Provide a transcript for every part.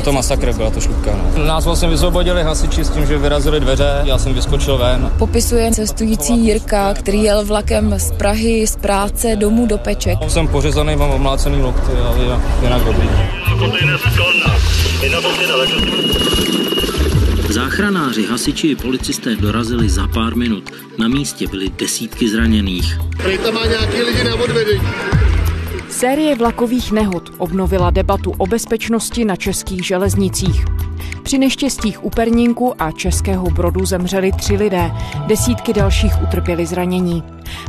Byl to masakr, byla to šlupka. No. Nás vlastně vysvobodili hasiči s tím, že vyrazili dveře, já jsem vyskočil ven. Popisuje cestující Jirka, který jel vlakem z Prahy, z práce domů do Peček. Jsem pořezaný, mám omlácený lokty, ale jinak dobrý. Záchranáři, hasiči i policisté dorazili za pár minut. Na místě byly desítky zraněných. Tam má nějaký lidi na odvedení. Série vlakových nehod obnovila debatu o bezpečnosti na českých železnicích. Při neštěstích u Perninku a Českého Brodu zemřeli tři lidé, desítky dalších utrpěli zranění.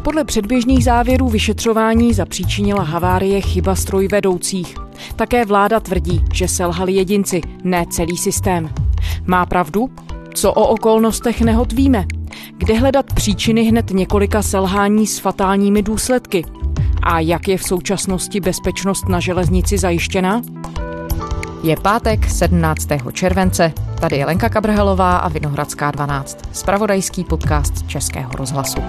Podle předběžných závěrů vyšetřování zapříčinila havárie chyba strojvedoucích. Také vláda tvrdí, že selhali jedinci, ne celý systém. Má pravdu? Co o okolnostech nehod víme? Kde hledat příčiny hned několika selhání s fatálními důsledky? A jak je v současnosti bezpečnost na železnici zajištěna? Je pátek 17. července. Tady je Lenka Kabrhelová a Vinohradská 12. Spravodajský podcast Českého rozhlasu.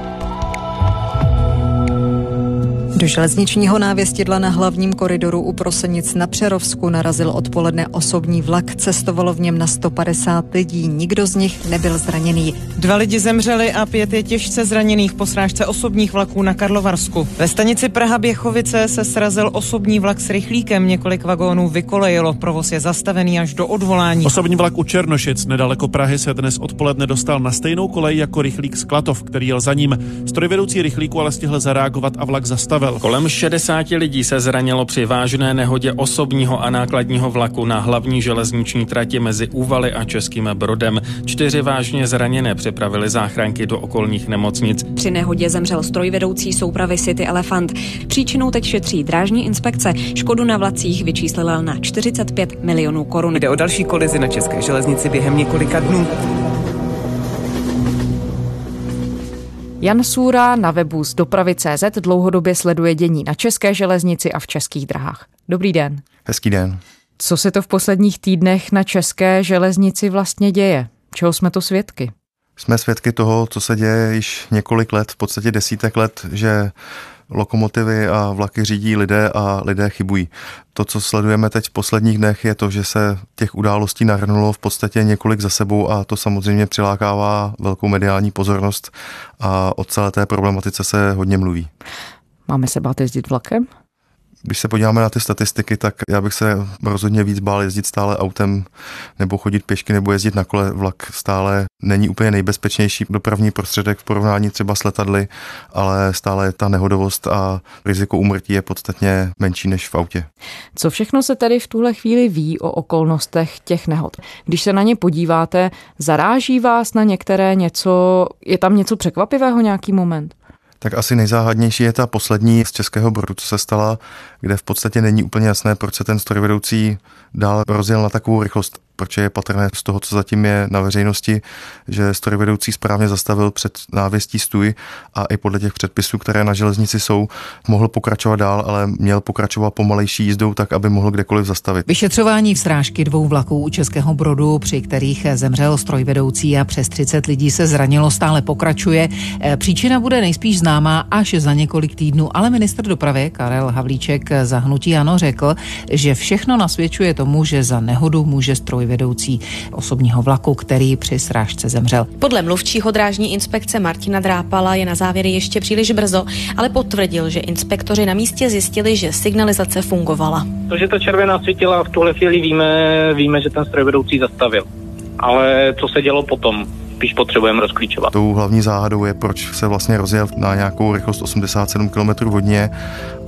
Do železničního návěstidla na hlavním koridoru u Prosenic na Přerovsku narazil odpoledne osobní vlak. Cestovalo v něm na 150 lidí, nikdo z nich nebyl zraněný. Dva lidi zemřeli a pět je těžce zraněných po srážce osobních vlaků na Karlovarsku. Ve stanici Praha Běchovice se srazil osobní vlak s rychlíkem, několik vagónů vykolejilo, provoz je zastavený až do odvolání. Osobní vlak u Černošic nedaleko Prahy se dnes odpoledne dostal na stejnou kolej jako rychlík z Klatov, který jel za ním. Strojvedoucí rychlíku ale stihl zareagovat a vlak zastavil. Kolem 60 lidí se zranilo při vážné nehodě osobního a nákladního vlaku na hlavní železniční trati mezi Úvaly a Českým Brodem. Čtyři vážně zraněné přepravili záchranky do okolních nemocnic. Při nehodě zemřel strojvedoucí soupravy City Elephant. Příčinou teď šetří drážní inspekce. Škodu na vlacích vyčíslila na 45 milionů korun. Jde o další kolizi na české železnici během několika dnů. Jan Sůra na webu z dopravy.cz dlouhodobě sleduje dění na české železnici a v českých drahách. Dobrý den. Hezký den. Co se to v posledních týdnech na české železnici vlastně děje? Čeho jsme to svědky? Jsme svědky toho, co se děje již několik let, v podstatě desítek let, že lokomotivy a vlaky řídí lidé a lidé chybují. To, co sledujeme teď v posledních dnech, je to, že se těch událostí nahrnulo v podstatě několik za sebou a to samozřejmě přilákává velkou mediální pozornost a o celé té problematice se hodně mluví. Máme se bát jezdit vlakem? Když se podíváme na ty statistiky, tak já bych se rozhodně víc bál jezdit stále autem nebo chodit pěšky nebo jezdit na kole. Vlak stále není úplně nejbezpečnější dopravní prostředek v porovnání třeba s letadly, ale stále ta nehodovost a riziko umrtí je podstatně menší než v autě. Co všechno se tedy v tuhle chvíli ví o okolnostech těch nehod? Když se na ně podíváte, zaráží vás na některé něco, je tam něco překvapivého nějaký moment? Tak asi nejzáhadnější je ta poslední z Českého Brodu, co se stala, kde v podstatě není úplně jasné, proč se ten strojvedoucí dál rozjel na takovou rychlost proč je patrné z toho, co zatím je na veřejnosti, že strojvedoucí správně zastavil před návěstí stůj a i podle těch předpisů, které na železnici jsou, mohl pokračovat dál, ale měl pokračovat pomalejší jízdou tak, aby mohl kdekoliv zastavit. Vyšetřování v srážky dvou vlaků u Českého Brodu, při kterých zemřel strojvedoucí a přes 30 lidí se zranilo, stále pokračuje. E, příčina bude nejspíš známá až za několik týdnů, ale minister dopravy Karel Havlíček za hnutí Ano řekl, že všechno nasvědčuje tomu, že za nehodu může strojvedoucí vedoucí osobního vlaku, který při srážce zemřel. Podle mluvčího drážní inspekce Martina Drápala je na závěry ještě příliš brzo, ale potvrdil, že inspektoři na místě zjistili, že signalizace fungovala. To, že ta červená svítila v tuhle chvíli víme, víme, že ten strojvedoucí zastavil. Ale co se dělo potom? Spíš potřebujeme rozklíčovat. Tou hlavní záhadou je, proč se vlastně rozjel na nějakou rychlost 87 km hodně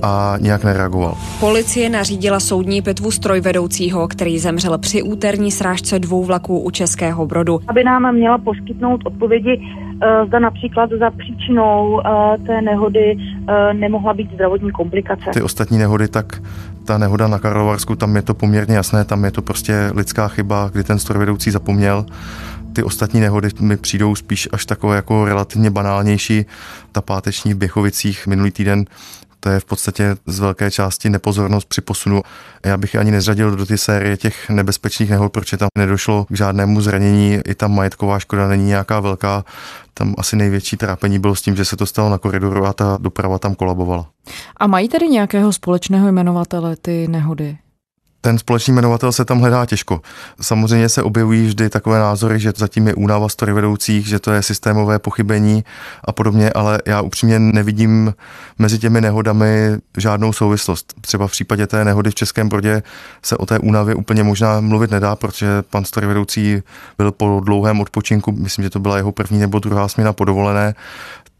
a nějak nereagoval. Policie nařídila soudní pitvu strojvedoucího, který zemřel při úterní srážce dvou vlaků u Českého Brodu. Aby nám měla poskytnout odpovědi, eh, zda například za příčinou eh, té nehody eh, nemohla být zdravotní komplikace. Ty ostatní nehody, tak ta nehoda na Karlovarsku, tam je to poměrně jasné, tam je to prostě lidská chyba, kdy ten strojvedoucí zapomněl ty ostatní nehody mi přijdou spíš až takové jako relativně banálnější. Ta páteční v Běchovicích minulý týden to je v podstatě z velké části nepozornost při posunu. Já bych ani nezřadil do ty série těch nebezpečných nehod, protože tam nedošlo k žádnému zranění, i tam majetková škoda není nějaká velká. Tam asi největší trápení bylo s tím, že se to stalo na koridoru a ta doprava tam kolabovala. A mají tedy nějakého společného jmenovatele ty nehody? Ten společný jmenovatel se tam hledá těžko. Samozřejmě se objevují vždy takové názory, že zatím je únava vedoucích, že to je systémové pochybení a podobně, ale já upřímně nevidím mezi těmi nehodami žádnou souvislost. Třeba v případě té nehody v Českém Brodě se o té únavě úplně možná mluvit nedá, protože pan vedoucí byl po dlouhém odpočinku, myslím, že to byla jeho první nebo druhá směna podovolené,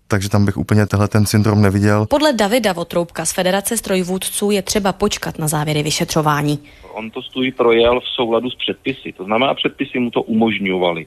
takže tam bych úplně tenhle ten syndrom neviděl. Podle Davida Votroubka z Federace strojvůdců je třeba počkat na závěry vyšetřování. On to stůj projel v souladu s předpisy, to znamená předpisy mu to umožňovaly.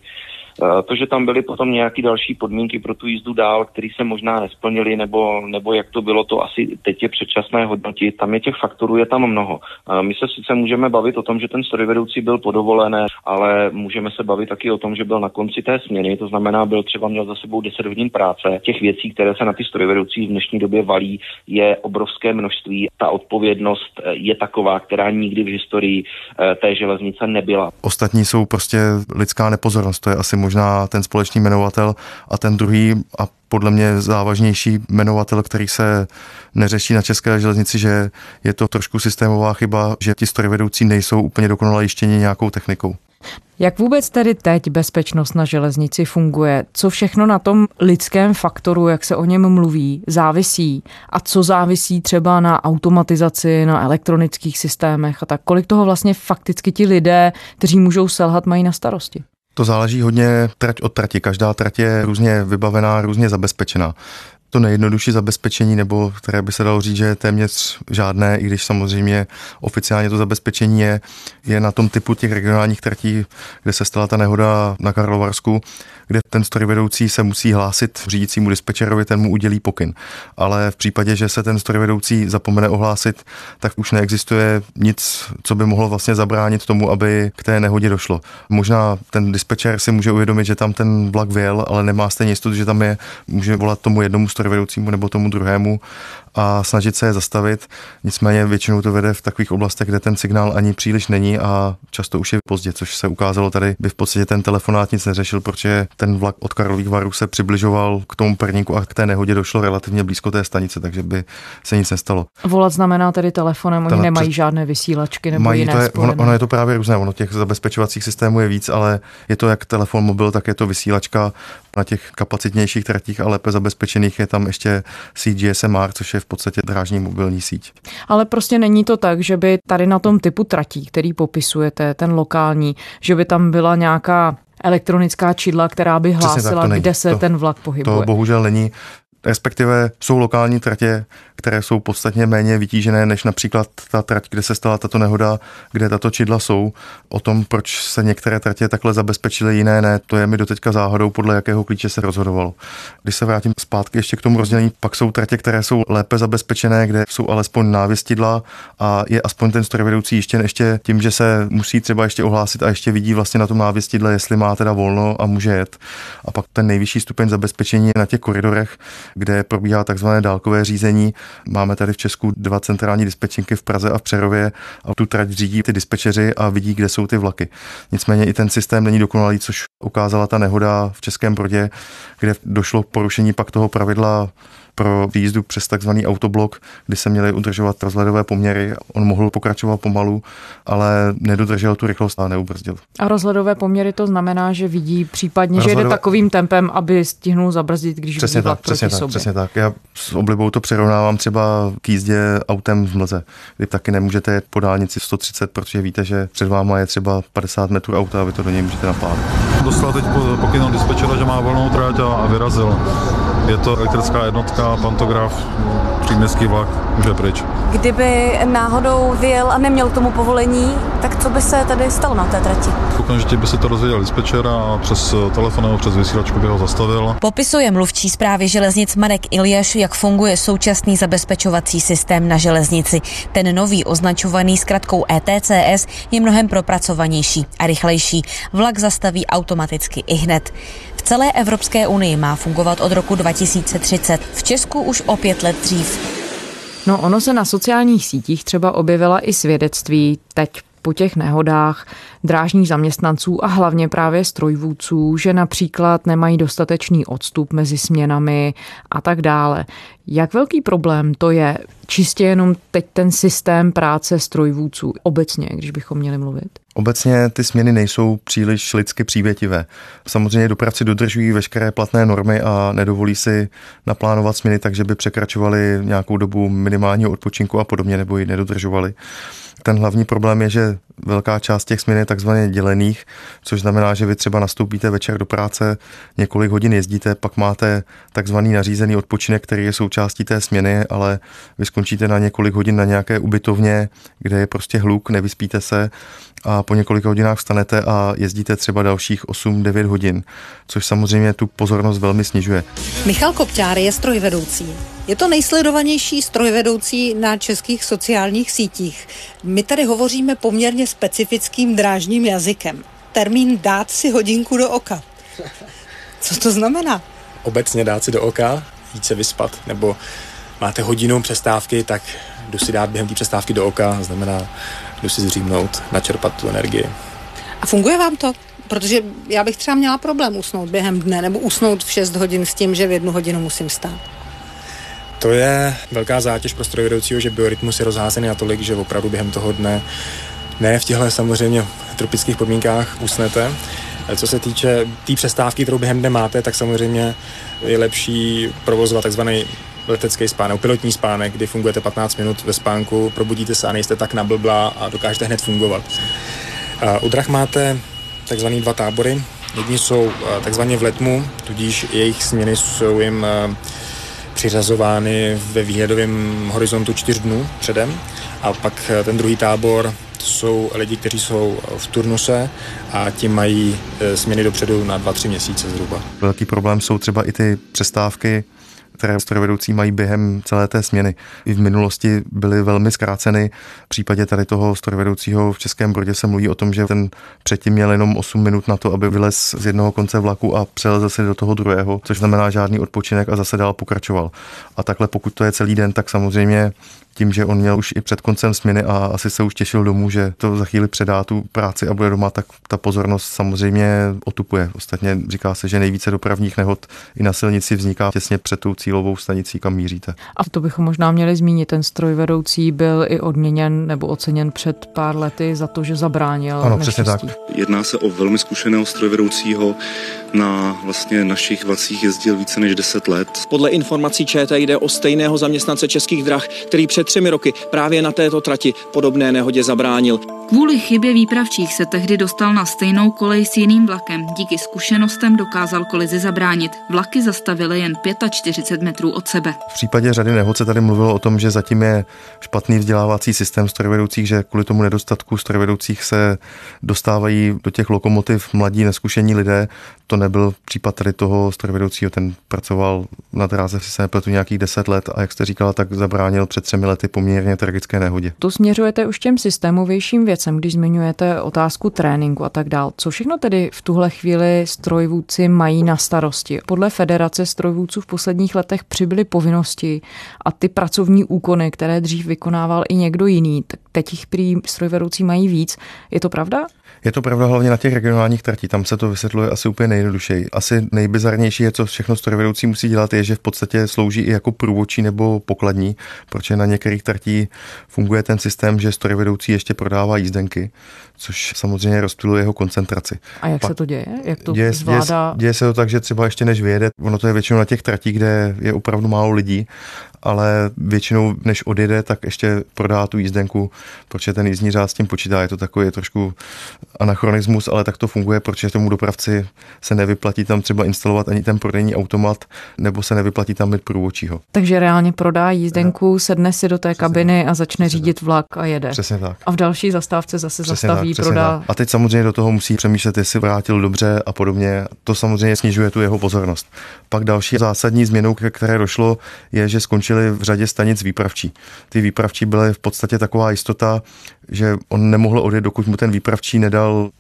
Eh, to, že tam byly potom nějaké další podmínky pro tu jízdu dál, které se možná nesplnily, nebo, nebo jak to bylo, to asi teď je předčasné hodnotit. Tam je těch faktorů, je tam mnoho. Eh, my se sice můžeme bavit o tom, že ten strojvedoucí byl podovolené, ale můžeme se bavit taky o tom, že byl na konci té směny, to znamená, byl třeba měl za sebou 10 hodin práce. Těch věcí, které se na ty strojvedoucí v dnešní době valí, je obrovské množství. Ta odpovědnost eh, je taková, která nikdy v historii té železnice nebyla. Ostatní jsou prostě lidská nepozornost, to je asi možná ten společný jmenovatel a ten druhý a podle mě závažnější jmenovatel, který se neřeší na České železnici, že je to trošku systémová chyba, že ti strojvedoucí nejsou úplně dokonale jištěni nějakou technikou. Jak vůbec tedy teď bezpečnost na železnici funguje? Co všechno na tom lidském faktoru, jak se o něm mluví, závisí? A co závisí třeba na automatizaci, na elektronických systémech a tak? Kolik toho vlastně fakticky ti lidé, kteří můžou selhat, mají na starosti? To záleží hodně trať od trati. Každá trať je různě vybavená, různě zabezpečená to nejjednodušší zabezpečení, nebo které by se dalo říct, že je téměř žádné, i když samozřejmě oficiálně to zabezpečení je, je na tom typu těch regionálních tratí, kde se stala ta nehoda na Karlovarsku, kde ten strojvedoucí se musí hlásit řídícímu dispečerovi, ten mu udělí pokyn. Ale v případě, že se ten strojvedoucí zapomene ohlásit, tak už neexistuje nic, co by mohlo vlastně zabránit tomu, aby k té nehodě došlo. Možná ten dispečer si může uvědomit, že tam ten vlak vyjel, ale nemá stejně jistotu, že tam je, může volat tomu jednomu strojvedoucímu nebo tomu druhému a snažit se je zastavit. Nicméně většinou to vede v takových oblastech, kde ten signál ani příliš není a často už je pozdě, což se ukázalo tady, by v podstatě ten telefonát nic neřešil, protože ten vlak od Karlových varů se přibližoval k tomu perníku a k té nehodě došlo relativně blízko té stanice, takže by se nic nestalo. Volat znamená tedy telefonem, oni Tele, nemají žádné vysílačky nebo mají, jiné to je, ono, ono, je to právě různé, ono těch zabezpečovacích systémů je víc, ale je to jak telefon mobil, tak je to vysílačka na těch kapacitnějších tratích a lépe zabezpečených je tam ještě síť GSMR, což je v podstatě drážní mobilní síť. Ale prostě není to tak, že by tady na tom typu tratí, který popisujete, ten lokální, že by tam byla nějaká elektronická čidla, která by hlásila, kde se to, ten vlak pohybuje. To bohužel není respektive jsou lokální tratě, které jsou podstatně méně vytížené než například ta trať, kde se stala tato nehoda, kde tato čidla jsou. O tom, proč se některé tratě takhle zabezpečily, jiné ne, to je mi doteďka záhadou, podle jakého klíče se rozhodovalo. Když se vrátím zpátky ještě k tomu rozdělení, pak jsou tratě, které jsou lépe zabezpečené, kde jsou alespoň návěstidla a je aspoň ten strojvedoucí ještě, ještě tím, že se musí třeba ještě ohlásit a ještě vidí vlastně na tom návěstidle, jestli má teda volno a může jet. A pak ten nejvyšší stupeň zabezpečení je na těch koridorech, kde probíhá takzvané dálkové řízení. Máme tady v Česku dva centrální dispečinky v Praze a v Přerově a tu trať řídí ty dispečeři a vidí, kde jsou ty vlaky. Nicméně i ten systém není dokonalý, což ukázala ta nehoda v Českém Brodě, kde došlo k porušení pak toho pravidla pro výjezdu přes takzvaný autoblok, kdy se měly udržovat rozhledové poměry. On mohl pokračovat pomalu, ale nedodržel tu rychlost a neubrzdil. A rozhledové poměry to znamená, že vidí případně, rozhledové... že jede takovým tempem, aby stihnul zabrzdit, když přesně tak, přesně tak, sobě. Přesně tak. Já s oblibou to přirovnávám třeba k jízdě autem v mlze, kdy taky nemůžete jet po dálnici 130, protože víte, že před váma je třeba 50 metrů auta a vy to do něj můžete napádat. Dostal teď pokyn od dispečera, že má volnou tráť a vyrazil. Je to elektrická jednotka, pantograf, příměstský vlak, už je pryč. Kdyby náhodou vyjel a neměl k tomu povolení, tak co by se tady stalo na té trati? Okamžitě by se to rozvěděl dispečer a přes telefon nebo přes vysílačku by ho zastavil. Popisuje mluvčí zprávy železnic Marek Iljaš, jak funguje současný zabezpečovací systém na železnici. Ten nový označovaný zkratkou ETCS je mnohem propracovanější a rychlejší. Vlak zastaví automaticky i hned celé Evropské unii má fungovat od roku 2030, v Česku už o pět let dřív. No ono se na sociálních sítích třeba objevila i svědectví teď po těch nehodách drážních zaměstnanců a hlavně právě strojvůdců, že například nemají dostatečný odstup mezi směnami a tak dále. Jak velký problém to je čistě jenom teď ten systém práce strojvůdců obecně, když bychom měli mluvit? Obecně ty směny nejsou příliš lidsky přívětivé. Samozřejmě dopravci dodržují veškeré platné normy a nedovolí si naplánovat směny tak, že by překračovali nějakou dobu minimálního odpočinku a podobně, nebo ji nedodržovali. Ten hlavní problém je, že velká část těch směn je takzvaně dělených, což znamená, že vy třeba nastoupíte večer do práce, několik hodin jezdíte, pak máte takzvaný nařízený odpočinek, který je součástí té směny, ale vy skončíte na několik hodin na nějaké ubytovně, kde je prostě hluk, nevyspíte se a po několika hodinách vstanete a jezdíte třeba dalších 8-9 hodin, což samozřejmě tu pozornost velmi snižuje. Michal Kopčár je strojvedoucí. Je to nejsledovanější strojvedoucí na českých sociálních sítích. My tady hovoříme poměrně specifickým drážním jazykem. Termín dát si hodinku do oka. Co to znamená? Obecně dát si do oka, jít se vyspat, nebo máte hodinu přestávky, tak jdu si dát během té přestávky do oka, znamená jdu si zřímnout, načerpat tu energii. A funguje vám to? Protože já bych třeba měla problém usnout během dne nebo usnout v 6 hodin s tím, že v jednu hodinu musím stát. To je velká zátěž pro strojvedoucího, že biorytmus je rozházený natolik, že opravdu během toho dne ne v těchto samozřejmě tropických podmínkách usnete. Co se týče té tý přestávky, kterou během dne máte, tak samozřejmě je lepší provozovat takzvaný letecký spánek, pilotní spánek, kdy fungujete 15 minut ve spánku, probudíte se a nejste tak nablblá a dokážete hned fungovat. U drah máte takzvaný dva tábory. Jedni jsou takzvaně v letmu, tudíž jejich směny jsou jim přiřazovány ve výhledovém horizontu čtyř dnů předem. A pak ten druhý tábor to jsou lidi, kteří jsou v turnuse a ti mají směny dopředu na 2-3 měsíce zhruba. Velký problém jsou třeba i ty přestávky které strojvedoucí mají během celé té směny. I v minulosti byly velmi zkráceny. V případě tady toho strojvedoucího v Českém Brodě se mluví o tom, že ten předtím měl jenom 8 minut na to, aby vylez z jednoho konce vlaku a přelez zase do toho druhého, což znamená žádný odpočinek a zase dál pokračoval. A takhle pokud to je celý den, tak samozřejmě tím, že on měl už i před koncem směny a asi se už těšil domů, že to za chvíli předá tu práci a bude doma, tak ta pozornost samozřejmě otupuje. Ostatně říká se, že nejvíce dopravních nehod i na silnici vzniká těsně před tou cílovou stanicí, kam míříte. A to bychom možná měli zmínit. Ten strojvedoucí byl i odměněn nebo oceněn před pár lety za to, že zabránil. Ano, přesně tak. Jedná se o velmi zkušeného strojvedoucího. Na vlastně našich vlacích jezdil více než 10 let. Podle informací ČT jde o stejného zaměstnance českých drah, který před třemi roky právě na této trati podobné nehodě zabránil. Kvůli chybě výpravčích se tehdy dostal na stejnou kolej s jiným vlakem. Díky zkušenostem dokázal kolizi zabránit. Vlaky zastavily jen 45 metrů od sebe. V případě řady nehod se tady mluvilo o tom, že zatím je špatný vzdělávací systém strojvedoucích, že kvůli tomu nedostatku strojvedoucích se dostávají do těch lokomotiv mladí neskušení lidé. To nebyl případ tady toho strojvedoucího, ten pracoval na dráze, si se nepletu nějakých 10 let a jak jste říkala, tak zabránil před třemi lety poměrně tragické nehodě. To směřujete už těm systémovějším věcem, když zmiňujete otázku tréninku a tak dál. Co všechno tedy v tuhle chvíli strojvůdci mají na starosti? Podle Federace strojvůdců v posledních letech přibyly povinnosti a ty pracovní úkony, které dřív vykonával i někdo jiný, tak teď jich prý strojvedoucí mají víc. Je to pravda? Je to pravda hlavně na těch regionálních tratích, tam se to vysvětluje asi úplně nejjednodušeji. Asi nejbizarnější je, co všechno strojvedoucí musí dělat, je, že v podstatě slouží i jako průvodčí nebo pokladní, protože na některých tratí funguje ten systém, že strojvedoucí ještě prodává jízdenky, což samozřejmě rozptiluje jeho koncentraci. A jak Pak se to děje? Jak to děje, zvládá? Děje, děje se to tak, že třeba ještě než vyjede, ono to je většinou na těch tratích, kde je opravdu málo lidí, ale většinou, než odjede, tak ještě prodá tu jízdenku, protože ten jízdní řád s tím počítá. Je to takový trošku anachronismus, ale tak to funguje, protože tomu dopravci se nevyplatí tam třeba instalovat ani ten prodejní automat, nebo se nevyplatí tam mít průvočího. Takže reálně prodá jízdenku, sedne si do té Přesně kabiny tak. a začne Přesně řídit vlak a jede. Přesně tak. A v další zastávce zase Přesně zastaví, tak, prodá. Tak. A teď samozřejmě do toho musí přemýšlet, jestli vrátil dobře a podobně. To samozřejmě snižuje tu jeho pozornost. Pak další zásadní změnou, které došlo, je, že skončili v řadě stanic výpravčí. Ty výpravčí byly v podstatě taková jistota, že on nemohl odjet, dokud mu ten výpravčí nedal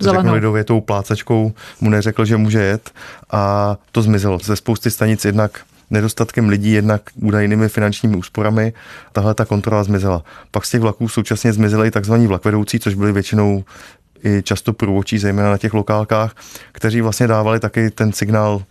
řeknu lidově tou plácačkou, mu neřekl, že může jet a to zmizelo. Ze spousty stanic jednak nedostatkem lidí, jednak údajnými finančními úsporami, tahle ta kontrola zmizela. Pak z těch vlaků současně zmizely i tzv. vlakvedoucí, což byly většinou i často průvočí, zejména na těch lokálkách, kteří vlastně dávali taky ten signál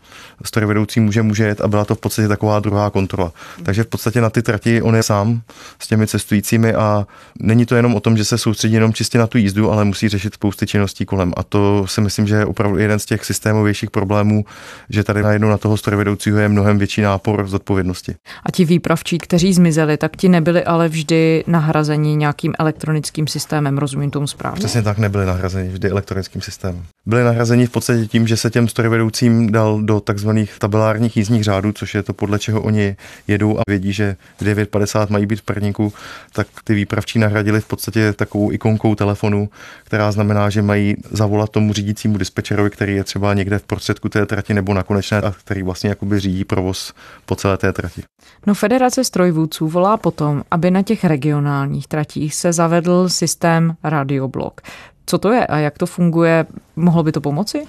strojvedoucí může, může jet a byla to v podstatě taková druhá kontrola. Takže v podstatě na ty trati on je sám s těmi cestujícími a není to jenom o tom, že se soustředí jenom čistě na tu jízdu, ale musí řešit spousty činností kolem. A to si myslím, že je opravdu jeden z těch systémovějších problémů, že tady najednou na toho strojvedoucího je mnohem větší nápor zodpovědnosti. A ti výpravčí, kteří zmizeli, tak ti nebyli ale vždy nahrazeni nějakým elektronickým systémem, rozumím tomu správně? Přesně tak nebyli nahrazeni vždy elektronickým systémem. Byli nahrazeni v podstatě tím, že se těm strojvedoucím dal do takzvaných tabelárních jízdních řádů, což je to podle čeho oni jedou a vědí, že v 9.50 mají být v Perníku, tak ty výpravčí nahradili v podstatě takovou ikonkou telefonu, která znamená, že mají zavolat tomu řídícímu dispečerovi, který je třeba někde v prostředku té trati nebo na konečné a který vlastně jakoby řídí provoz po celé té trati. No Federace strojvůdců volá potom, aby na těch regionálních tratích se zavedl systém radioblok. Co to je a jak to funguje? Mohlo by to pomoci?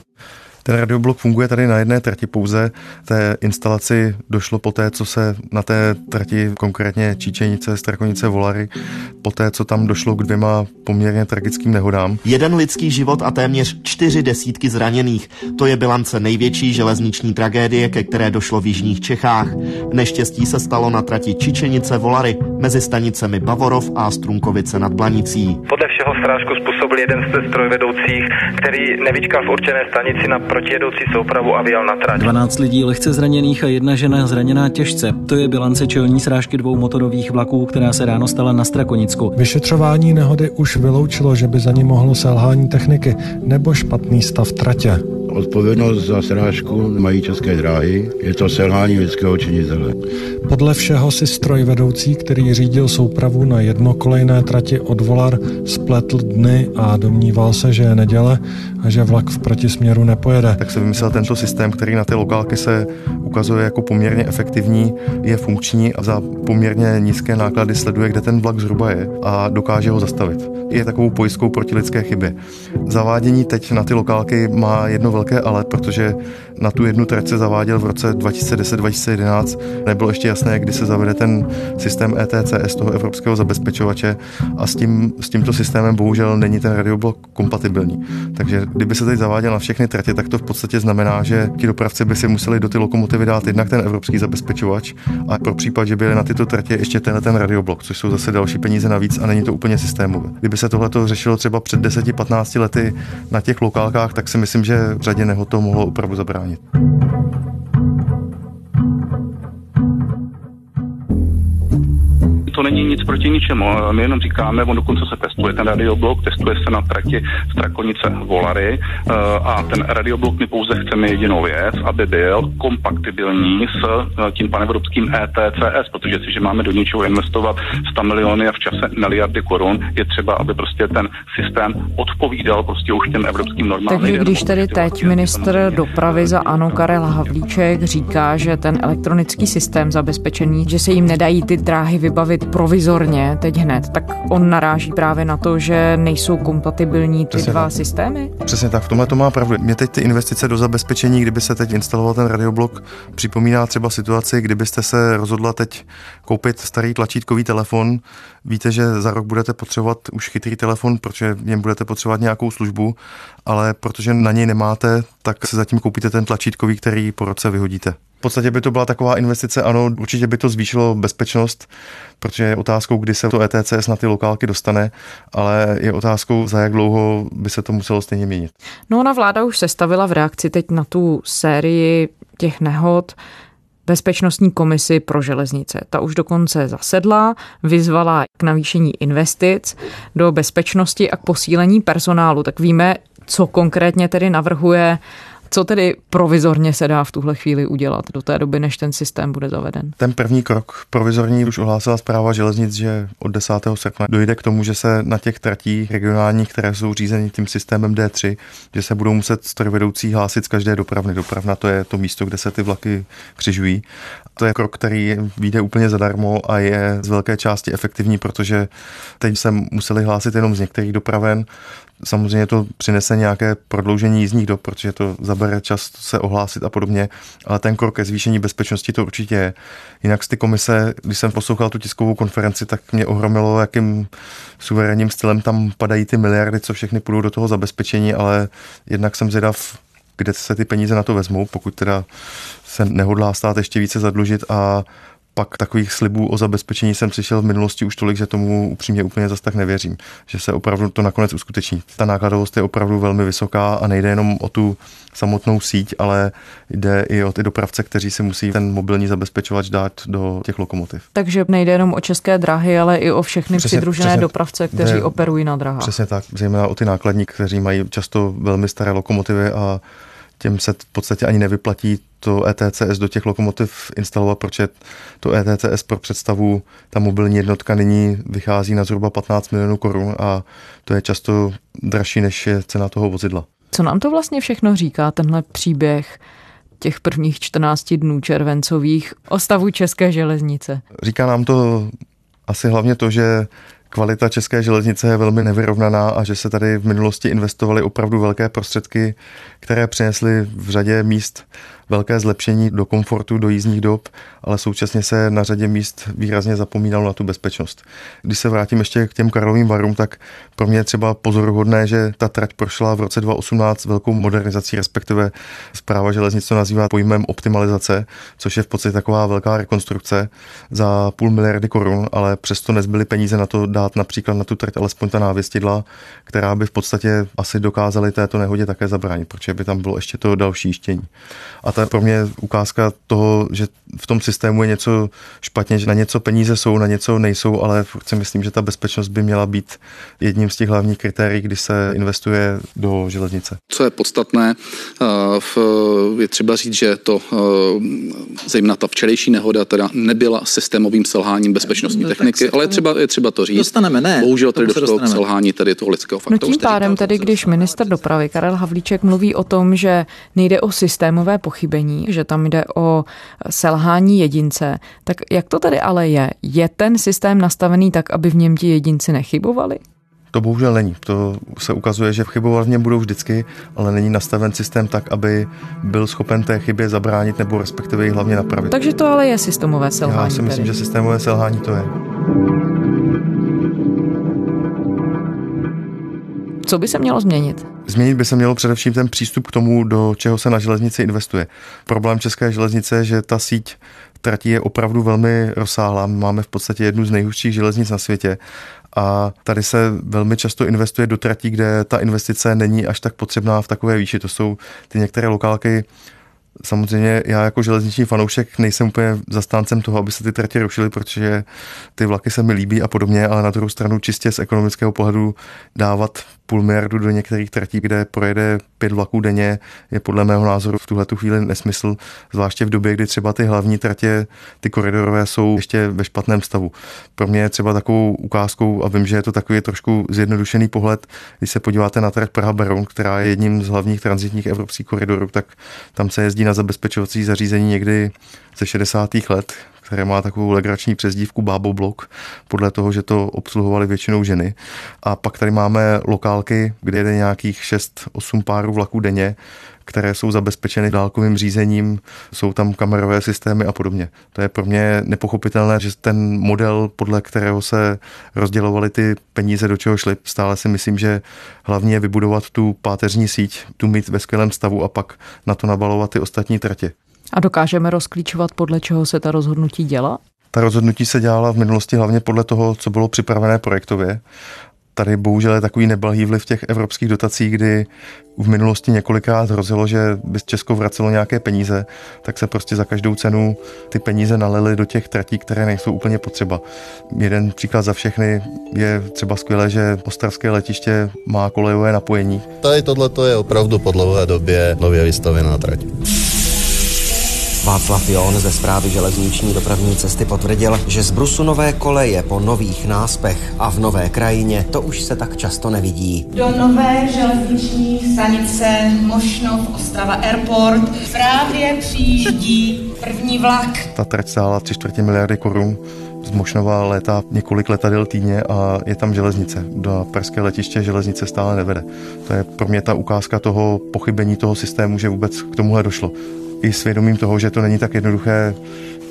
Ten radioblok funguje tady na jedné trati pouze. Té instalaci došlo po té, co se na té trati, konkrétně Číčenice, Strakonice, Volary, po té, co tam došlo k dvěma poměrně tragickým nehodám. Jeden lidský život a téměř čtyři desítky zraněných. To je bilance největší železniční tragédie, ke které došlo v jižních Čechách. Neštěstí se stalo na trati Čičenice Volary mezi stanicemi Bavorov a Strunkovice nad Blanicí. Podle všeho strážku způsobil jeden z strojvedoucích, který nevyčkal v určené stanici na protijedoucí soupravu a vyjel na trať. 12 lidí lehce zraněných a jedna žena zraněná těžce. To je bilance čelní srážky dvou motorových vlaků, která se ráno stala na Strakonicku. Vyšetřování nehody už vyloučilo, že by za ní mohlo selhání techniky nebo špatný stav tratě. Odpovědnost za srážku mají české dráhy, je to selhání lidského činitele. Podle všeho si strojvedoucí, který řídil soupravu na jednokolejné trati od Volar, spletl dny a domníval se, že je neděle a že vlak v protisměru nepojede. Tak se vymyslel tento systém, který na ty lokálky se ukazuje jako poměrně efektivní, je funkční a za poměrně nízké náklady sleduje, kde ten vlak zhruba je a dokáže ho zastavit. Je takovou pojistkou proti lidské chybě. Zavádění teď na ty lokálky má jedno velké ale, protože na tu jednu trať se zaváděl v roce 2010-2011. Nebylo ještě jasné, kdy se zavede ten systém ETCS, toho evropského zabezpečovače a s, tím, s tímto systémem bohužel není ten radioblok kompatibilní. Takže kdyby se teď zaváděl na všechny tratě, tak to v podstatě znamená, že ti dopravci by si museli do ty lokomotivy dát jednak ten evropský zabezpečovač a pro případ, že by na tyto tratě ještě tenhle ten radioblok, což jsou zase další peníze navíc a není to úplně systémové. Kdyby se tohle řešilo třeba před 10-15 lety na těch lokálkách, tak si myslím, že řadě nehod to mohlo opravdu zabránit. станет. To není nic proti ničemu. My jenom říkáme, on dokonce se testuje ten radioblok, testuje se na trati Strakonice Volary eh, a ten radioblok my pouze chceme jedinou věc, aby byl kompatibilní s eh, tím panevropským ETCS, protože si, že máme do něčeho investovat 100 miliony a v čase miliardy korun, je třeba, aby prostě ten systém odpovídal prostě už těm evropským normám. Takže když tedy teď ministr dopravy za ANO Karel Havlíček říká, že ten elektronický systém zabezpečený, že se jim nedají ty dráhy vybavit provizorně teď hned, tak on naráží právě na to, že nejsou kompatibilní ty Přesně dva tak. systémy? Přesně tak, v tomhle to má pravdu. Mě teď ty investice do zabezpečení, kdyby se teď instaloval ten radioblok, připomíná třeba situaci, kdybyste se rozhodla teď koupit starý tlačítkový telefon, víte, že za rok budete potřebovat už chytrý telefon, protože v něm budete potřebovat nějakou službu, ale protože na něj nemáte, tak se zatím koupíte ten tlačítkový, který po roce vyhodíte. V podstatě by to byla taková investice, ano, určitě by to zvýšilo bezpečnost, protože je otázkou, kdy se to ETCS na ty lokálky dostane, ale je otázkou, za jak dlouho by se to muselo stejně měnit. No ona vláda už sestavila v reakci teď na tu sérii těch nehod Bezpečnostní komisi pro železnice. Ta už dokonce zasedla, vyzvala k navýšení investic do bezpečnosti a k posílení personálu. Tak víme, co konkrétně tedy navrhuje co tedy provizorně se dá v tuhle chvíli udělat do té doby, než ten systém bude zaveden? Ten první krok provizorní už ohlásila zpráva železnic, že od 10. srpna dojde k tomu, že se na těch tratích regionálních, které jsou řízeny tím systémem D3, že se budou muset strojvedoucí hlásit z každé dopravny. Dopravna to je to místo, kde se ty vlaky křižují. To je krok, který vyjde úplně zadarmo a je z velké části efektivní, protože teď se museli hlásit jenom z některých dopraven, Samozřejmě to přinese nějaké prodloužení jízdních dob, protože to zabere čas se ohlásit a podobně, ale ten krok ke zvýšení bezpečnosti to určitě je. Jinak z ty komise, když jsem poslouchal tu tiskovou konferenci, tak mě ohromilo, jakým suverénním stylem tam padají ty miliardy, co všechny půjdou do toho zabezpečení, ale jednak jsem zvědav, kde se ty peníze na to vezmou, pokud teda se nehodlá stát ještě více zadlužit a pak takových slibů o zabezpečení jsem přišel v minulosti už tolik, že tomu upřímně úplně zas tak nevěřím, že se opravdu to nakonec uskuteční. Ta nákladovost je opravdu velmi vysoká a nejde jenom o tu samotnou síť, ale jde i o ty dopravce, kteří si musí ten mobilní zabezpečovač dát do těch lokomotiv. Takže nejde jenom o české dráhy, ale i o všechny přesně, přidružené přesně, dopravce, kteří ne, operují na drahách. Přesně tak, zejména o ty nákladníky, kteří mají často velmi staré lokomotivy a těm se v podstatě ani nevyplatí to ETCS do těch lokomotiv instalovat, protože to ETCS pro představu, ta mobilní jednotka nyní vychází na zhruba 15 milionů korun a to je často dražší, než je cena toho vozidla. Co nám to vlastně všechno říká, tenhle příběh těch prvních 14 dnů červencových o stavu České železnice? Říká nám to asi hlavně to, že kvalita české železnice je velmi nevyrovnaná a že se tady v minulosti investovaly opravdu velké prostředky, které přinesly v řadě míst velké zlepšení do komfortu, do jízdních dob, ale současně se na řadě míst výrazně zapomínalo na tu bezpečnost. Když se vrátím ještě k těm Karlovým varům, tak pro mě je třeba pozoruhodné, že ta trať prošla v roce 2018 velkou modernizací, respektive zpráva železnic to nazývá pojmem optimalizace, což je v podstatě taková velká rekonstrukce za půl miliardy korun, ale přesto nezbyly peníze na to dát například na tu trať alespoň ta návěstidla, která by v podstatě asi dokázaly této nehodě také zabránit, protože by tam bylo ještě to další jištění. A ta pro mě ukázka toho, že v tom systému je něco špatně, že na něco peníze jsou, na něco nejsou, ale si myslím, že ta bezpečnost by měla být jedním z těch hlavních kritérií, když se investuje do železnice. Co je podstatné, eh, je třeba říct, že to eh, zejména ta včerejší nehoda teda nebyla systémovým selháním bezpečnostní no, techniky, ale je třeba, je třeba to říct. Dostaneme, ne. Bohužel tedy došlo k selhání tedy toho lidského faktoru. No tím pádem tedy, když minister dopravy Karel Havlíček mluví o tom, že nejde o systémové pochybení, že tam jde o selhání jedince, tak jak to tedy ale je? Je ten systém nastavený tak, aby v něm ti jedinci nechybovali? To bohužel není. To se ukazuje, že chybovat v něm budou vždycky, ale není nastaven systém tak, aby byl schopen té chybě zabránit nebo respektive ji hlavně napravit. Takže to ale je systémové selhání. Já si myslím, tedy. že systémové selhání to je. Co by se mělo změnit? Změnit by se mělo především ten přístup k tomu, do čeho se na železnici investuje. Problém české železnice je, že ta síť tratí je opravdu velmi rozsáhlá. Máme v podstatě jednu z nejhustších železnic na světě a tady se velmi často investuje do tratí, kde ta investice není až tak potřebná v takové výši. To jsou ty některé lokálky, Samozřejmě já jako železniční fanoušek nejsem úplně zastáncem toho, aby se ty tratě rušily, protože ty vlaky se mi líbí a podobně, ale na druhou stranu čistě z ekonomického pohledu dávat půl miliardu do některých tratí, kde projede pět vlaků denně, je podle mého názoru v tuhle chvíli nesmysl, zvláště v době, kdy třeba ty hlavní tratě, ty koridorové jsou ještě ve špatném stavu. Pro mě je třeba takovou ukázkou, a vím, že je to takový trošku zjednodušený pohled, když se podíváte na trať Praha Beroun, která je jedním z hlavních transitních evropských koridorů, tak tam se jezdí na zabezpečovací zařízení někdy ze 60. let, které má takovou legrační přezdívku Bábo Blok, podle toho, že to obsluhovali většinou ženy. A pak tady máme lokálky, kde jede nějakých 6-8 párů vlaků denně, které jsou zabezpečeny dálkovým řízením, jsou tam kamerové systémy a podobně. To je pro mě nepochopitelné, že ten model, podle kterého se rozdělovaly ty peníze, do čeho šly, stále si myslím, že hlavně je vybudovat tu páteřní síť, tu mít ve skvělém stavu a pak na to nabalovat ty ostatní tratě. A dokážeme rozklíčovat, podle čeho se ta rozhodnutí dělá? Ta rozhodnutí se dělala v minulosti hlavně podle toho, co bylo připravené projektově. Tady bohužel je takový neblahý vliv těch evropských dotací, kdy v minulosti několikrát hrozilo, že by Česko vracelo nějaké peníze, tak se prostě za každou cenu ty peníze nalily do těch tratí, které nejsou úplně potřeba. Jeden příklad za všechny je třeba skvělé, že ostravské letiště má kolejové napojení. Tady tohle je opravdu po dlouhé době nově vystavená trať. Václav Jon ze zprávy železniční dopravní cesty potvrdil, že z Brusu nové koleje po nových náspech a v nové krajině to už se tak často nevidí. Do nové železniční stanice Mošnov Ostrava Airport právě přijíždí první vlak. Ta trať stála 3 čtvrtě miliardy korun Z Mošnova létá několik letadel týdně a je tam železnice. Do pražské letiště železnice stále nevede. To je pro mě ta ukázka toho pochybení toho systému, že vůbec k tomuhle došlo. I svědomím toho, že to není tak jednoduché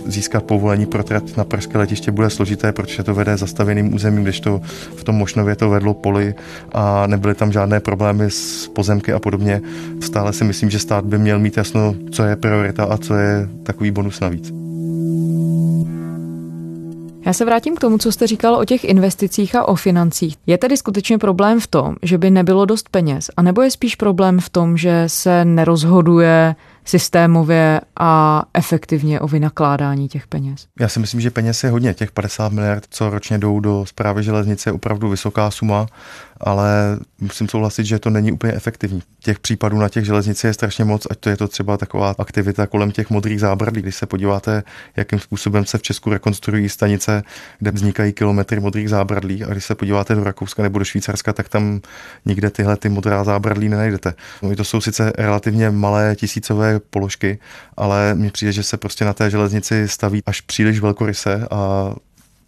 získat povolení pro trať na pražské letiště bude složité, protože to vede zastavěným územím, když to v tom Mošnově to vedlo poli a nebyly tam žádné problémy s pozemky a podobně. Stále si myslím, že stát by měl mít jasno, co je priorita a co je takový bonus navíc. Já se vrátím k tomu, co jste říkal o těch investicích a o financích. Je tedy skutečně problém v tom, že by nebylo dost peněz, anebo je spíš problém v tom, že se nerozhoduje systémově a efektivně o vynakládání těch peněz? Já si myslím, že peněz je hodně. Těch 50 miliard, co ročně jdou do zprávy železnice, je opravdu vysoká suma ale musím souhlasit, že to není úplně efektivní. Těch případů na těch železnicích je strašně moc, ať to je to třeba taková aktivita kolem těch modrých zábradlí. Když se podíváte, jakým způsobem se v Česku rekonstruují stanice, kde vznikají kilometry modrých zábradlí, a když se podíváte do Rakouska nebo do Švýcarska, tak tam nikde tyhle ty modrá zábradlí nenajdete. No, to jsou sice relativně malé tisícové položky, ale mně přijde, že se prostě na té železnici staví až příliš velkoryse a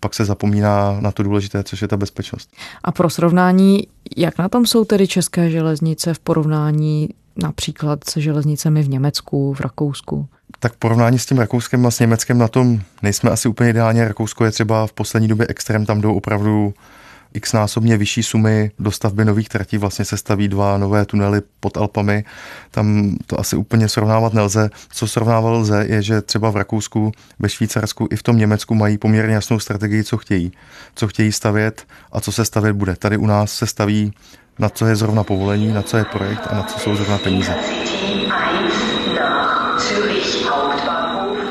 pak se zapomíná na to důležité, což je ta bezpečnost. A pro srovnání, jak na tom jsou tedy české železnice v porovnání například se železnicemi v Německu, v Rakousku? Tak porovnání s tím Rakouskem a s Německem na tom nejsme asi úplně ideálně. Rakousko je třeba v poslední době extrém, tam jdou opravdu x násobně vyšší sumy do stavby nových tratí. Vlastně se staví dva nové tunely pod Alpami. Tam to asi úplně srovnávat nelze. Co srovnávat lze, je, že třeba v Rakousku, ve Švýcarsku i v tom Německu mají poměrně jasnou strategii, co chtějí. Co chtějí stavět a co se stavět bude. Tady u nás se staví na co je zrovna povolení, na co je projekt a na co jsou zrovna peníze.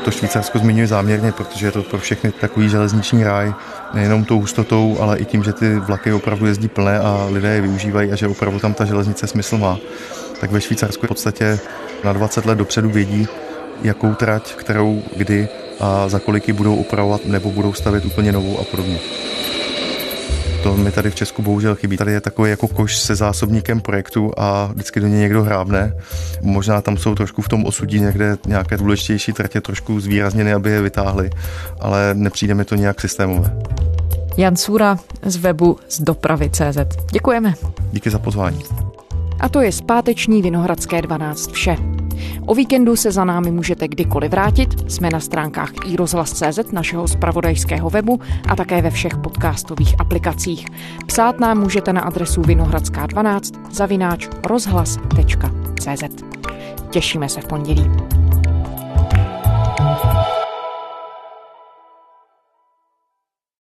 To Švýcarsko zmiňuji záměrně, protože je to pro všechny takový železniční ráj, nejenom tou hustotou, ale i tím, že ty vlaky opravdu jezdí plné a lidé je využívají a že opravdu tam ta železnice smysl má. Tak ve Švýcarsku v podstatě na 20 let dopředu vědí, jakou trať, kterou, kdy a za kolik ji budou opravovat nebo budou stavět úplně novou a podobně. To mi tady v Česku bohužel chybí. Tady je takový jako koš se zásobníkem projektu a vždycky do něj někdo hrábne. Možná tam jsou trošku v tom osudí někde nějaké důležitější tratě trošku zvýrazněny, aby je vytáhli, ale nepřijde mi to nějak systémové. Jan Sůra z webu z dopravy.cz. Děkujeme. Díky za pozvání. A to je zpáteční Vinohradské 12 vše. O víkendu se za námi můžete kdykoliv vrátit. Jsme na stránkách iRozhlas.cz našeho spravodajského webu a také ve všech podcastových aplikacích. Psát nám můžete na adresu vinohradská12 zavináč rozhlas.cz. Těšíme se v pondělí.